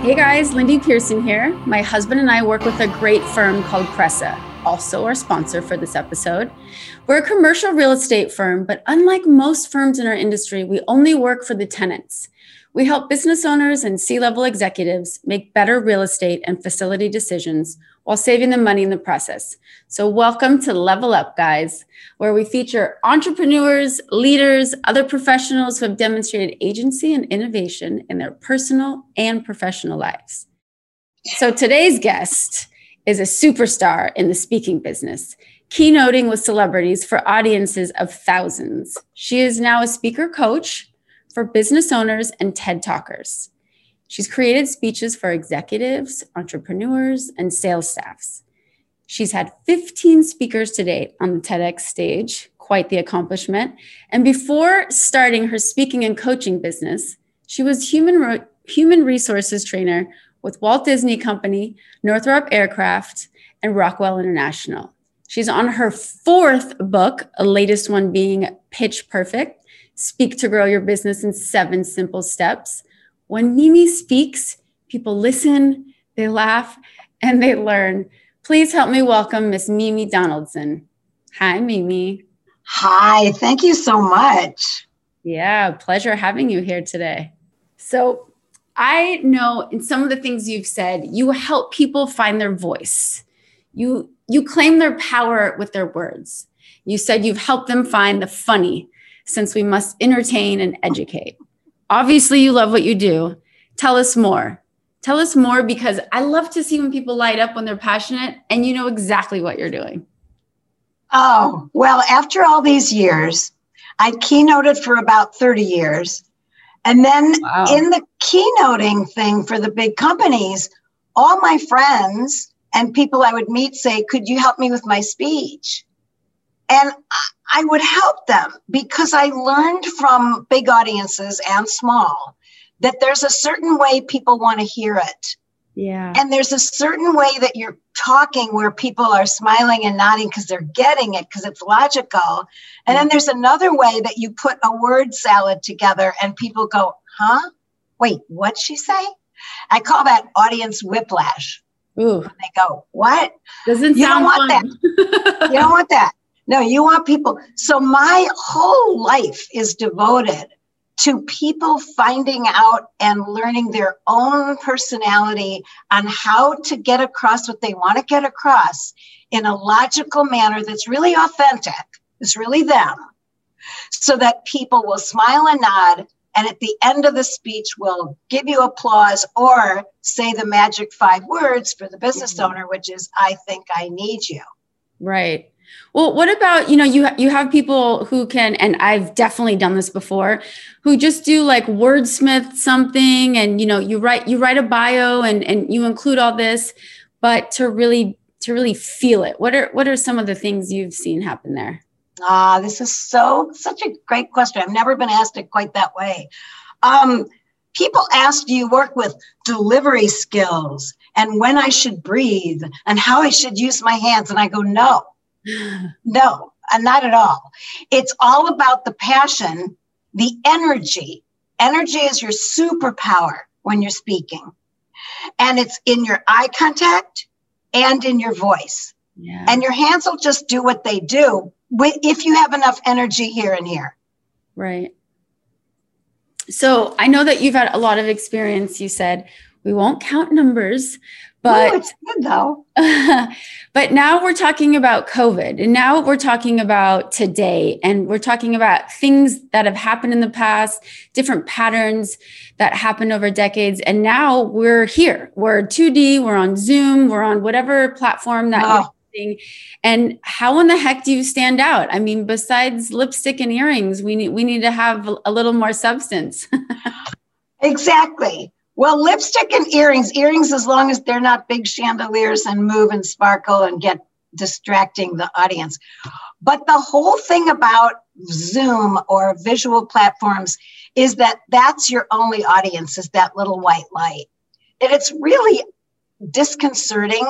Hey guys, Lindy Pearson here. My husband and I work with a great firm called Cressa, also our sponsor for this episode. We're a commercial real estate firm, but unlike most firms in our industry, we only work for the tenants. We help business owners and C level executives make better real estate and facility decisions while saving them money in the process. So, welcome to Level Up, guys, where we feature entrepreneurs, leaders, other professionals who have demonstrated agency and innovation in their personal and professional lives. So, today's guest is a superstar in the speaking business, keynoting with celebrities for audiences of thousands. She is now a speaker coach for business owners and TED Talkers. She's created speeches for executives, entrepreneurs, and sales staffs. She's had 15 speakers to date on the TEDx stage, quite the accomplishment. And before starting her speaking and coaching business, she was human, human resources trainer with Walt Disney Company, Northrop Aircraft, and Rockwell International. She's on her fourth book, a latest one being Pitch Perfect, Speak to grow your business in seven simple steps. When Mimi speaks, people listen, they laugh, and they learn. Please help me welcome Miss Mimi Donaldson. Hi, Mimi. Hi, thank you so much. Yeah, pleasure having you here today. So, I know in some of the things you've said, you help people find their voice. You you claim their power with their words. You said you've helped them find the funny, since we must entertain and educate. Obviously, you love what you do. Tell us more. Tell us more because I love to see when people light up when they're passionate and you know exactly what you're doing. Oh, well, after all these years, I keynoted for about 30 years. And then wow. in the keynoting thing for the big companies, all my friends and people I would meet say, Could you help me with my speech? And I would help them because I learned from big audiences and small that there's a certain way people want to hear it. Yeah. And there's a certain way that you're talking where people are smiling and nodding because they're getting it because it's logical. And then mm-hmm. there's another way that you put a word salad together and people go, huh? Wait, what'd she say? I call that audience whiplash. Ooh. they go, what? Doesn't you don't want fun. that. you don't want that. No, you want people. So my whole life is devoted to people finding out and learning their own personality on how to get across what they want to get across in a logical manner that's really authentic, it's really them, so that people will smile and nod. And at the end of the speech, will give you applause or say the magic five words for the business mm-hmm. owner, which is, I think I need you. Right. Well, what about, you know, you you have people who can and I've definitely done this before, who just do like wordsmith something and you know, you write you write a bio and and you include all this, but to really to really feel it. What are what are some of the things you've seen happen there? Ah, this is so such a great question. I've never been asked it quite that way. Um, people ask do you work with delivery skills and when I should breathe and how I should use my hands and I go no no, uh, not at all. It's all about the passion, the energy. Energy is your superpower when you're speaking. And it's in your eye contact and in your voice. Yeah. And your hands will just do what they do if you have enough energy here and here. Right. So I know that you've had a lot of experience. You said we won't count numbers, but it's good though. but now we're talking about COVID and now we're talking about today and we're talking about things that have happened in the past, different patterns that happened over decades. And now we're here. We're 2D, we're on Zoom, we're on whatever platform that oh. you're using. And how in the heck do you stand out? I mean, besides lipstick and earrings, we need we need to have a little more substance. exactly. Well, lipstick and earrings, earrings as long as they're not big chandeliers and move and sparkle and get distracting the audience. But the whole thing about Zoom or visual platforms is that that's your only audience is that little white light. And it's really disconcerting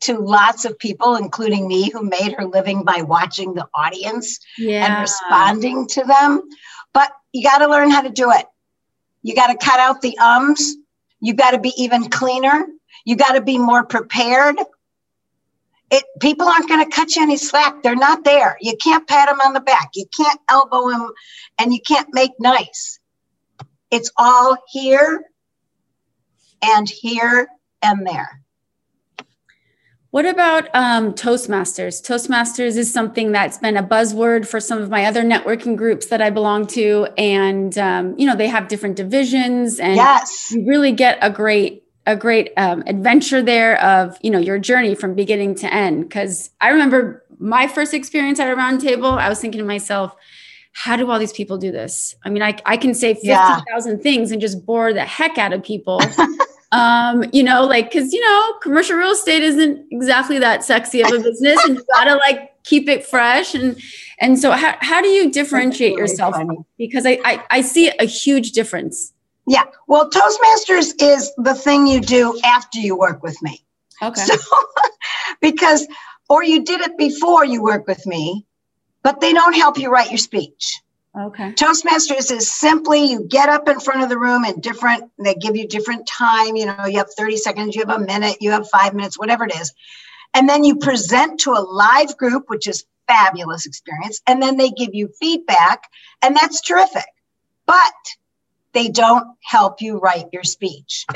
to lots of people, including me, who made her living by watching the audience yeah. and responding to them. But you got to learn how to do it. You got to cut out the ums You got to be even cleaner. You got to be more prepared. It, people aren't going to cut you any slack. They're not there. You can't pat them on the back. You can't elbow them and you can't make nice. It's all here and here and there. What about um, Toastmasters? Toastmasters is something that's been a buzzword for some of my other networking groups that I belong to, and um, you know they have different divisions, and yes. you really get a great a great um, adventure there of you know your journey from beginning to end. Because I remember my first experience at a roundtable, I was thinking to myself, how do all these people do this? I mean, I, I can say 50,000 yeah. things and just bore the heck out of people. um, you know, like, cause you know, commercial real estate isn't exactly that sexy of a business and you gotta like keep it fresh. And, and so how, how do you differentiate really yourself? Funny. Because I, I, I see a huge difference. Yeah. Well, Toastmasters is the thing you do after you work with me. Okay. So, because, or you did it before you work with me, but they don't help you write your speech. Okay. Toastmasters is simply you get up in front of the room and different, they give you different time. You know, you have 30 seconds, you have a minute, you have five minutes, whatever it is. And then you present to a live group, which is fabulous experience. And then they give you feedback, and that's terrific. But they don't help you write your speech.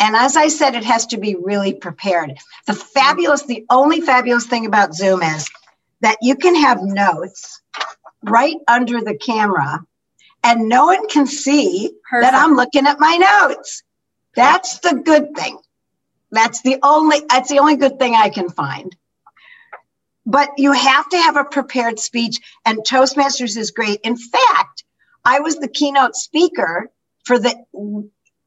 And as I said, it has to be really prepared. The fabulous, the only fabulous thing about Zoom is that you can have notes right under the camera and no one can see Perfect. that I'm looking at my notes. That's the good thing. That's the only that's the only good thing I can find. But you have to have a prepared speech and Toastmasters is great. In fact, I was the keynote speaker for the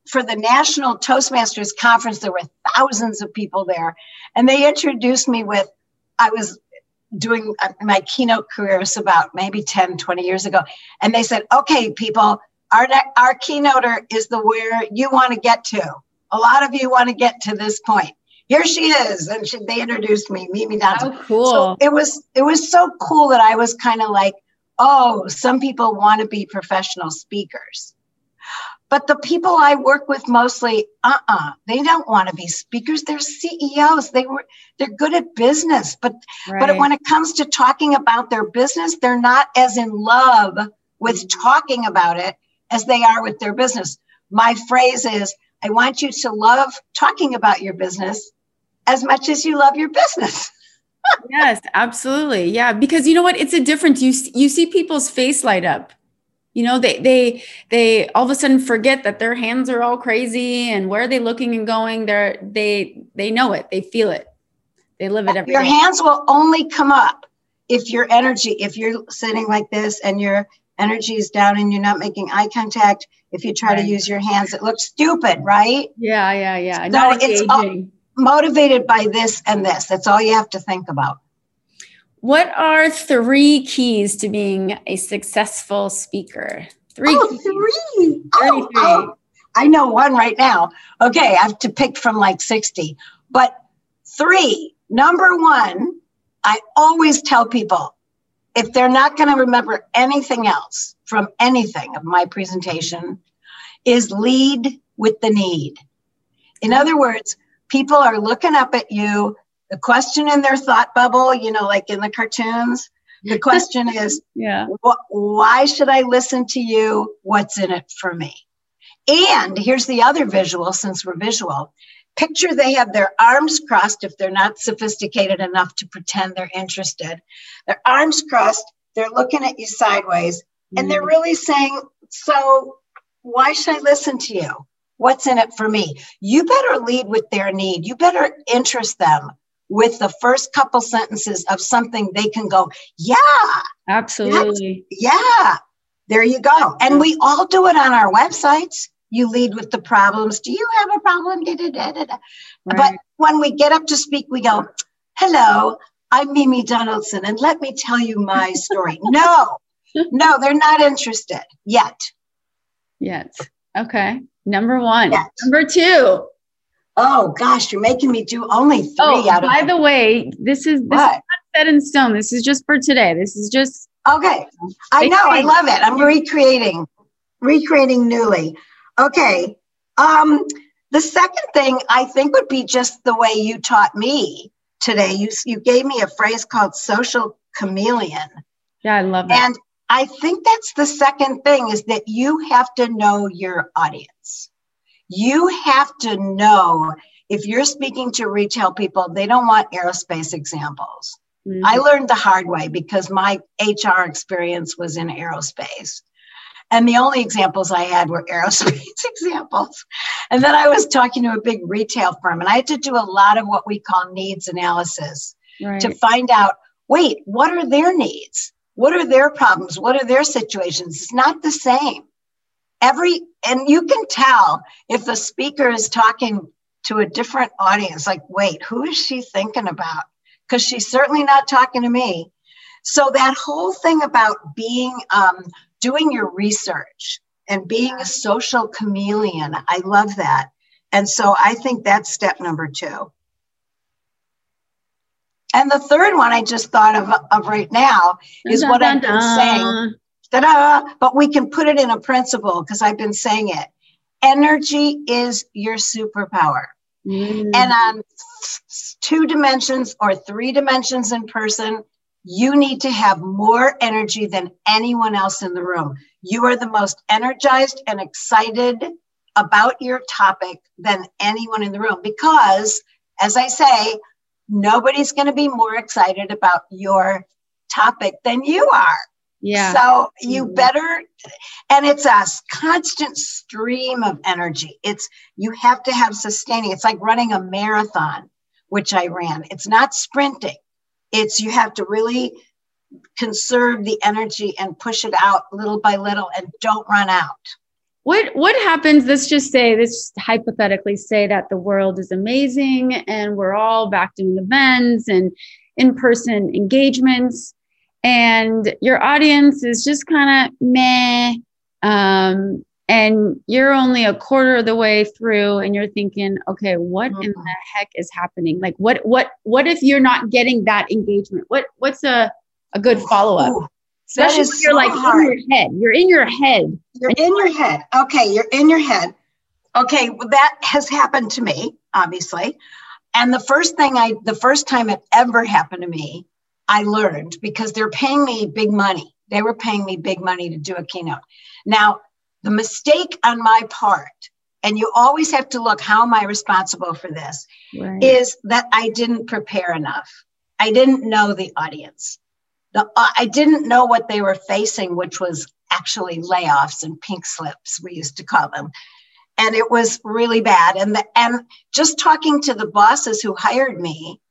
for the National Toastmasters conference. There were thousands of people there and they introduced me with I was doing uh, my keynote career careers about maybe 10, 20 years ago. And they said, okay, people, our, our keynoter is the where you want to get to. A lot of you want to get to this point. Here she is. And she, they introduced me, Mimi Donaldson. Oh, cool. So it was, it was so cool that I was kind of like, oh, some people want to be professional speakers. But the people I work with mostly, uh-uh, they don't want to be speakers. They're CEOs. They were they're good at business, but right. but when it comes to talking about their business, they're not as in love with talking about it as they are with their business. My phrase is, I want you to love talking about your business as much as you love your business. yes, absolutely. Yeah, because you know what? It's a difference. You you see people's face light up you know they they they all of a sudden forget that their hands are all crazy and where are they looking and going? They're they they know it. They feel it. They live it every your day. hands will only come up if your energy if you're sitting like this and your energy is down and you're not making eye contact if you try right. to use your hands it looks stupid right? Yeah yeah yeah. So not it's all motivated by this and this. That's all you have to think about what are three keys to being a successful speaker? Three. Oh, three. Oh, oh, I know one right now. Okay, I have to pick from like 60. But three, number one, I always tell people if they're not going to remember anything else from anything of my presentation, is lead with the need. In other words, people are looking up at you the question in their thought bubble, you know, like in the cartoons, the question is, yeah, wh- why should I listen to you? What's in it for me? And here's the other visual, since we're visual. Picture they have their arms crossed if they're not sophisticated enough to pretend they're interested. Their arms crossed, they're looking at you sideways, and they're mm. really saying, So, why should I listen to you? What's in it for me? You better lead with their need. You better interest them with the first couple sentences of something they can go, yeah, absolutely. Yeah, there you go. And we all do it on our websites. You lead with the problems. Do you have a problem? Da, da, da, right. But when we get up to speak, we go, hello, I'm Mimi Donaldson, and let me tell you my story. no, no, they're not interested yet. Yet. Okay. Number one. Yet. Number two. Oh gosh, you're making me do only three oh, out of By the way, this is this what? is not set in stone. This is just for today. This is just Okay. I know, I love it. I'm recreating, recreating newly. Okay. Um, The second thing I think would be just the way you taught me today. You, you gave me a phrase called social chameleon. Yeah, I love it. And I think that's the second thing is that you have to know your audience. You have to know if you're speaking to retail people, they don't want aerospace examples. Mm-hmm. I learned the hard way because my HR experience was in aerospace. And the only examples I had were aerospace examples. And then I was talking to a big retail firm, and I had to do a lot of what we call needs analysis right. to find out wait, what are their needs? What are their problems? What are their situations? It's not the same. Every, and you can tell if the speaker is talking to a different audience, like, wait, who is she thinking about? Because she's certainly not talking to me. So that whole thing about being um, doing your research and being a social chameleon. I love that. And so I think that's step number two. And the third one I just thought of, of right now is dun, what dun, I've been dun. saying. Ta-da! But we can put it in a principle because I've been saying it. Energy is your superpower. Mm. And on two dimensions or three dimensions in person, you need to have more energy than anyone else in the room. You are the most energized and excited about your topic than anyone in the room because, as I say, nobody's going to be more excited about your topic than you are. Yeah. So you mm-hmm. better, and it's a constant stream of energy. It's, you have to have sustaining. It's like running a marathon, which I ran. It's not sprinting. It's you have to really conserve the energy and push it out little by little and don't run out. What what happens? Let's just say, let's hypothetically say that the world is amazing and we're all back doing events and in-person engagements, and your audience is just kind of meh. Um, and you're only a quarter of the way through and you're thinking okay what in the heck is happening? Like what what what if you're not getting that engagement? What what's a a good follow-up? Especially when you're so like hard. in your head. You're in your head. You're in your head. Okay you're in your head. Okay well, that has happened to me obviously. And the first thing i the first time it ever happened to me i learned because they're paying me big money they were paying me big money to do a keynote now the mistake on my part, and you always have to look, how am I responsible for this? Right. Is that I didn't prepare enough. I didn't know the audience. The, uh, I didn't know what they were facing, which was actually layoffs and pink slips, we used to call them. And it was really bad. And the, and just talking to the bosses who hired me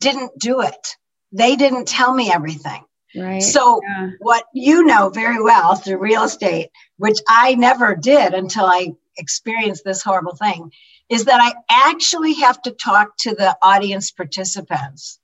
didn't do it. They didn't tell me everything. Right. So, yeah. what you know very well through real estate, which I never did until I experienced this horrible thing, is that I actually have to talk to the audience participants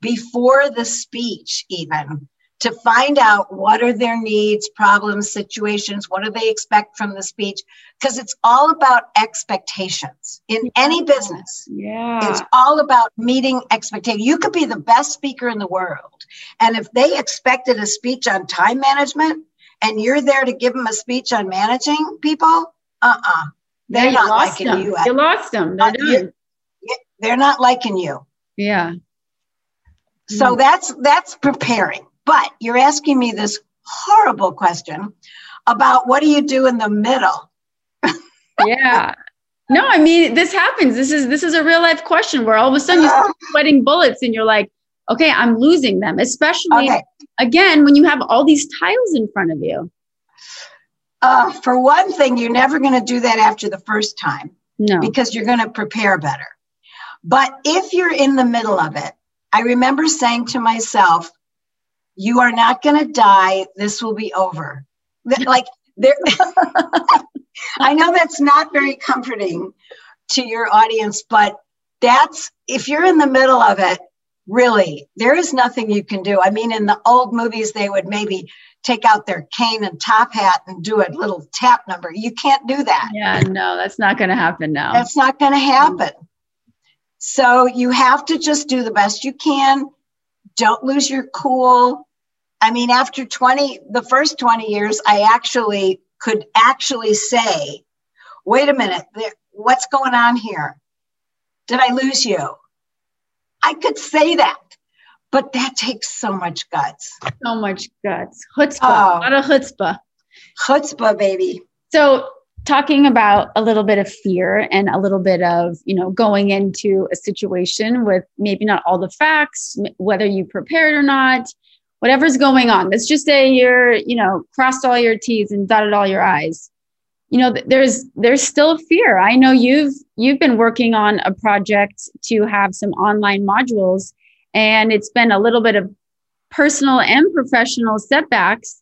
before the speech, even to find out what are their needs, problems, situations, what do they expect from the speech? Because it's all about expectations in any business. Yeah. It's all about meeting expectations. You could be the best speaker in the world. And if they expected a speech on time management and you're there to give them a speech on managing people, uh-uh. They're yeah, not liking them. you. You lost them. They're, uh, they're not liking you. Yeah. So mm. that's that's preparing but you're asking me this horrible question about what do you do in the middle? yeah. No, I mean this happens. This is this is a real life question where all of a sudden you start sweating bullets and you're like, okay, I'm losing them. Especially okay. again when you have all these tiles in front of you. Uh, for one thing, you're never going to do that after the first time. No. Because you're going to prepare better. But if you're in the middle of it, I remember saying to myself, you are not going to die. This will be over. Like there, I know that's not very comforting to your audience, but that's if you're in the middle of it, really, there is nothing you can do. I mean, in the old movies, they would maybe take out their cane and top hat and do a little tap number. You can't do that. Yeah, no, that's not going to happen now. That's not going to happen. So you have to just do the best you can don't lose your cool. I mean, after 20, the first 20 years, I actually could actually say, wait a minute, what's going on here? Did I lose you? I could say that, but that takes so much guts. So much guts. Chutzpah. Oh, a lot of chutzpah. Chutzpah, baby. So talking about a little bit of fear and a little bit of you know going into a situation with maybe not all the facts whether you prepared or not whatever's going on. Let's just say you're you know crossed all your t's and dotted all your i's. You know there's there's still fear. I know you've you've been working on a project to have some online modules and it's been a little bit of personal and professional setbacks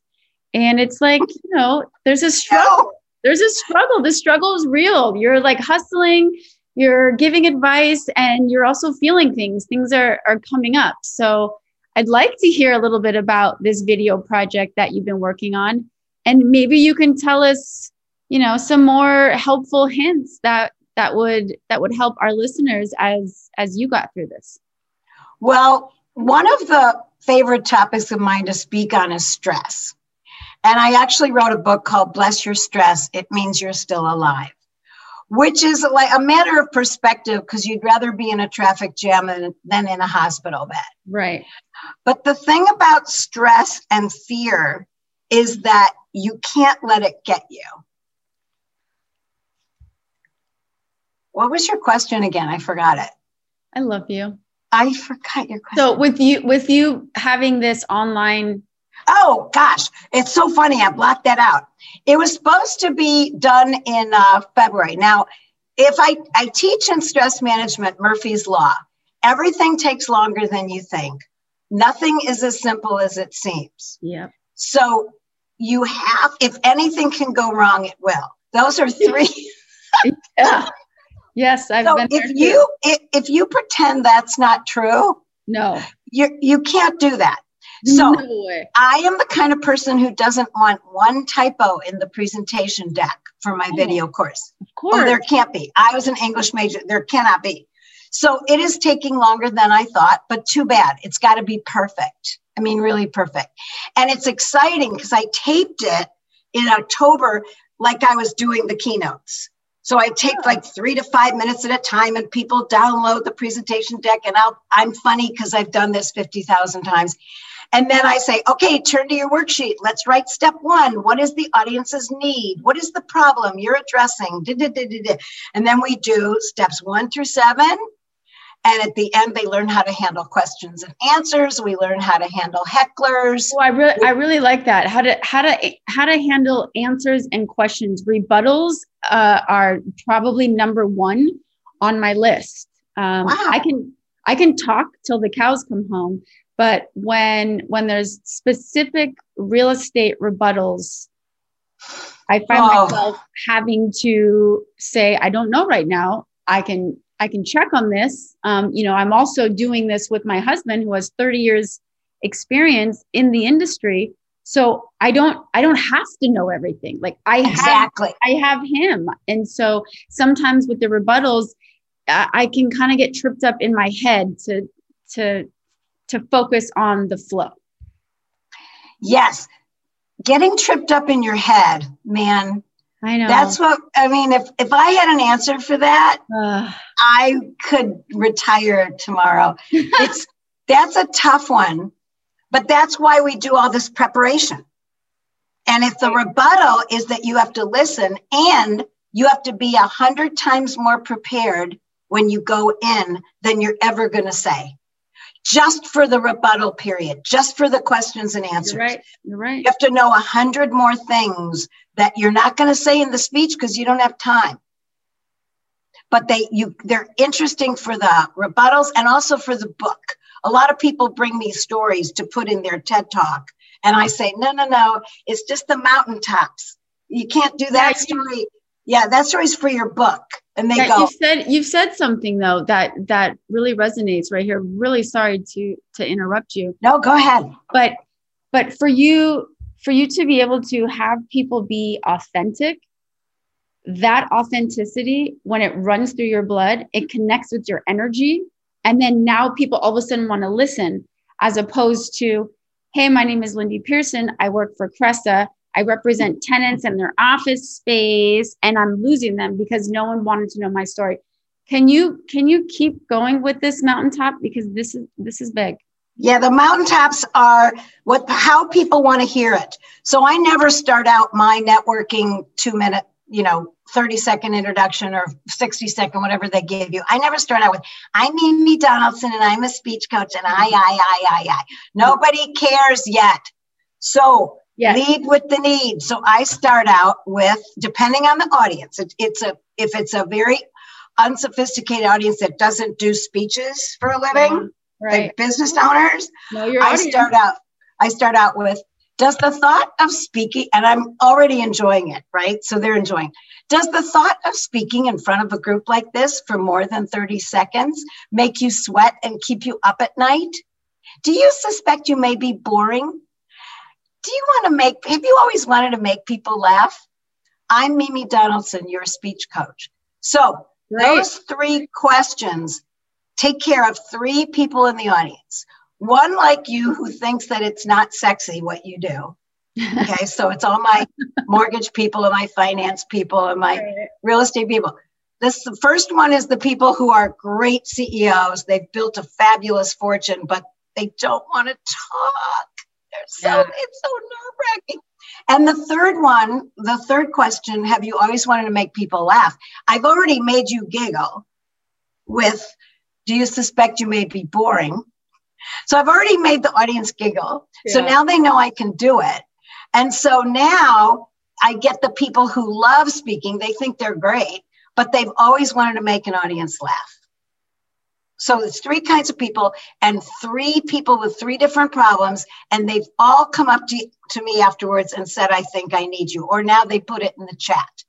and it's like you know there's a struggle there's a struggle. The struggle is real. You're like hustling, you're giving advice, and you're also feeling things. Things are, are coming up. So I'd like to hear a little bit about this video project that you've been working on. And maybe you can tell us, you know, some more helpful hints that that would that would help our listeners as as you got through this. Well, one of the favorite topics of mine to speak on is stress. And I actually wrote a book called Bless Your Stress. It means you're still alive, which is like a matter of perspective because you'd rather be in a traffic jam than, in a hospital bed. Right. But the thing about stress and fear is that you can't let it get you. What was your question again? I forgot it. I love you. I forgot your question. So with you with you having this online Oh gosh, it's so funny. I blocked that out. It was supposed to be done in uh, February. Now, if I, I teach in stress management, Murphy's Law, everything takes longer than you think. Nothing is as simple as it seems. Yeah. So you have, if anything can go wrong, it will. Those are three. yeah. Yes, I've so been. If you if, if you pretend that's not true, no, you you can't do that. So no I am the kind of person who doesn't want one typo in the presentation deck for my oh, video course. Of course. Oh, there can't be. I was an English major. There cannot be. So it is taking longer than I thought, but too bad. It's got to be perfect. I mean, really perfect. And it's exciting because I taped it in October like I was doing the keynotes. So I take like oh. three to five minutes at a time, and people download the presentation deck. And I'll, I'm funny because I've done this 50,000 times. And then I say, okay, turn to your worksheet. Let's write step one. What is the audience's need? What is the problem you're addressing? And then we do steps one through seven. And at the end, they learn how to handle questions and answers. We learn how to handle hecklers. Oh, I really, I really like that. How to, how to, how to handle answers and questions. Rebuttals uh, are probably number one on my list. Um, wow. I can, I can talk till the cows come home, but when when there's specific real estate rebuttals i find oh. myself having to say i don't know right now. I can i can check on this. Um, you know i'm also doing this with my husband who has 30 years experience in the industry. So i don't i don't have to know everything. Like i exactly. Have, i have him. And so sometimes with the rebuttals uh, i can kind of get tripped up in my head to to to focus on the flow. Yes. Getting tripped up in your head, man. I know. That's what I mean. If if I had an answer for that, uh, I could retire tomorrow. it's that's a tough one, but that's why we do all this preparation. And if the rebuttal is that you have to listen and you have to be a hundred times more prepared when you go in than you're ever going to say just for the rebuttal period, just for the questions and answers. You're right. You're right. You have to know a hundred more things that you're not going to say in the speech because you don't have time. But they you they're interesting for the rebuttals and also for the book. A lot of people bring me stories to put in their TED talk. And I say, no, no, no, it's just the mountaintops. You can't do that story. Yeah, that story's for your book and they yeah, go. you said you've said something though that that really resonates right here. Really sorry to to interrupt you. No go ahead. But but for you for you to be able to have people be authentic that authenticity when it runs through your blood it connects with your energy and then now people all of a sudden want to listen as opposed to hey my name is lindy pearson. I work for cressa I represent tenants and their office space, and I'm losing them because no one wanted to know my story. Can you can you keep going with this mountaintop because this is this is big. Yeah, the mountaintops are what how people want to hear it. So I never start out my networking two minute, you know, 30 second introduction or 60 second, whatever they give you. I never start out with, I'm Mimi Donaldson and I'm a speech coach and I, I, I, I, I. Nobody cares yet. So yes. lead with the need. So I start out with, depending on the audience, it, it's a, if it's a very unsophisticated audience that doesn't do speeches for a living, right. like business owners, I start out, I start out with, does the thought of speaking, and I'm already enjoying it, right? So they're enjoying. Does the thought of speaking in front of a group like this for more than 30 seconds make you sweat and keep you up at night? Do you suspect you may be boring? Do you want to make, have you always wanted to make people laugh? I'm Mimi Donaldson, your speech coach. So, those three questions take care of three people in the audience. One like you who thinks that it's not sexy what you do. Okay, so it's all my mortgage people and my finance people and my right. real estate people. This the first one is the people who are great CEOs. They've built a fabulous fortune, but they don't want to talk. So yeah. it's so nerve-wracking. And the third one, the third question, have you always wanted to make people laugh? I've already made you giggle with do you suspect you may be boring? So I've already made the audience giggle. Yeah. So now they know I can do it. And so now I get the people who love speaking, they think they're great, but they've always wanted to make an audience laugh. So it's three kinds of people and three people with three different problems. And they've all come up to, to me afterwards and said, I think I need you. Or now they put it in the chat.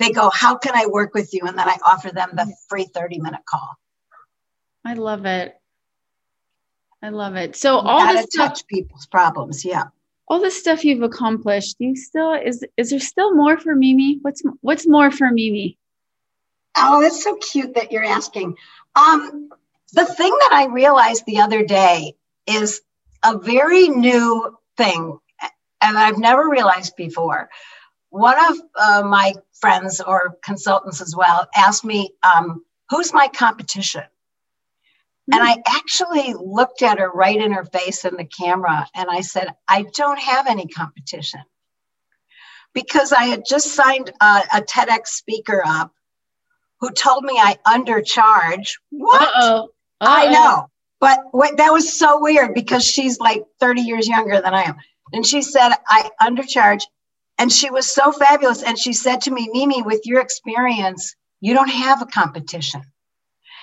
They go, How can I work with you? And then I offer them the free 30 minute call. I love it. I love it. So you all this touch people's problems. Yeah. All the stuff you've accomplished, you still is is there still more for Mimi? What's what's more for Mimi? Oh, that's so cute that you're asking. Um, the thing that I realized the other day is a very new thing, and I've never realized before. One of uh, my friends or consultants as well asked me, um, "Who's my competition?" And I actually looked at her right in her face in the camera and I said, I don't have any competition. Because I had just signed a, a TEDx speaker up who told me I undercharge. What? Uh-oh. Uh-oh. I know. But what, that was so weird because she's like 30 years younger than I am. And she said, I undercharge. And she was so fabulous. And she said to me, Mimi, with your experience, you don't have a competition.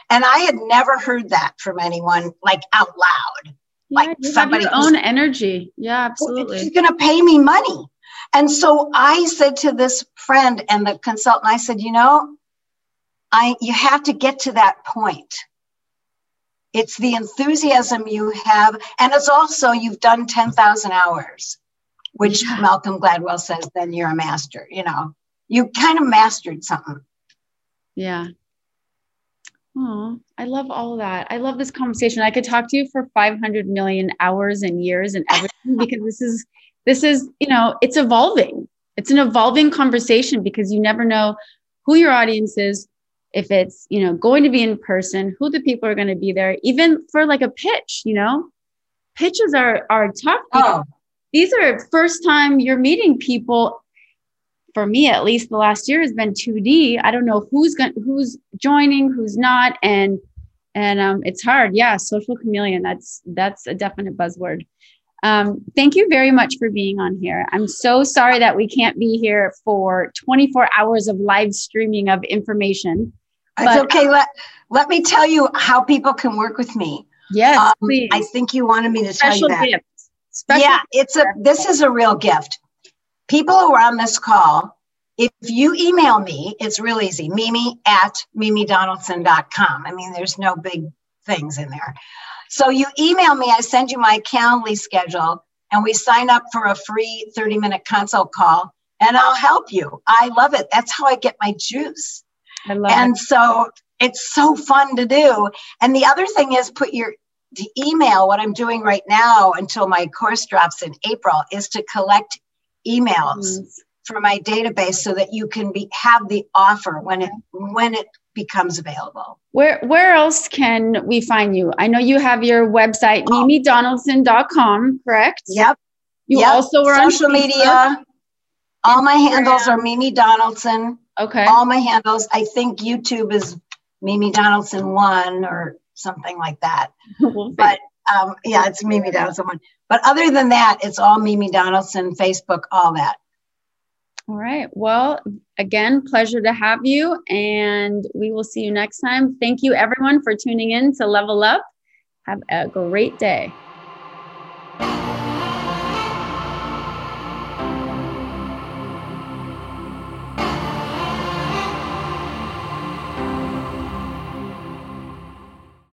And I had never heard that from anyone like out loud. Yeah, like you somebody have your own energy. Yeah, absolutely. She's going to pay me money. And so I said to this friend and the consultant, I said, you know, I you have to get to that point. It's the enthusiasm you have, and it's also you've done 10,000 hours, which yeah. Malcolm Gladwell says, then you're a master. You know, you kind of mastered something. Yeah, Oh, I love all of that. I love this conversation. I could talk to you for 500 million hours and years and everything because this is this is, you know, it's evolving. It's an evolving conversation because you never know who your audience is, if it's, you know, going to be in person, who the people are going to be there, even for like a pitch, you know. Pitches are are tough. Oh. These are first time you're meeting people for me at least the last year has been 2D. I don't know who's going who's joining, who's not and and um, it's hard. Yeah, social chameleon. That's that's a definite buzzword. Um, thank you very much for being on here. I'm so sorry that we can't be here for 24 hours of live streaming of information. It's okay. Let let me tell you how people can work with me. Yes, um, please. I think you wanted me to Special tell you that. Special yeah, it's a this is a real gift people who are on this call, if you email me, it's real easy, mimi at mimidonaldson.com. I mean, there's no big things in there. So you email me, I send you my Calendly schedule, and we sign up for a free 30 minute consult call, and I'll help you. I love it. That's how I get my juice. I love and it. so it's so fun to do. And the other thing is put your the email, what I'm doing right now until my course drops in April, is to collect emails mm. for my database so that you can be have the offer when it when it becomes available. Where where else can we find you? I know you have your website, oh. mimidonaldson.com, correct? Yep. You yep. also are social media. All my handles are Mimi Donaldson. Okay. All my handles. I think YouTube is Mimi Donaldson one or something like that. but um, yeah, it's Mimi Donaldson one. But other than that, it's all Mimi Donaldson, Facebook, all that. All right. Well, again, pleasure to have you, and we will see you next time. Thank you, everyone, for tuning in to Level Up. Have a great day.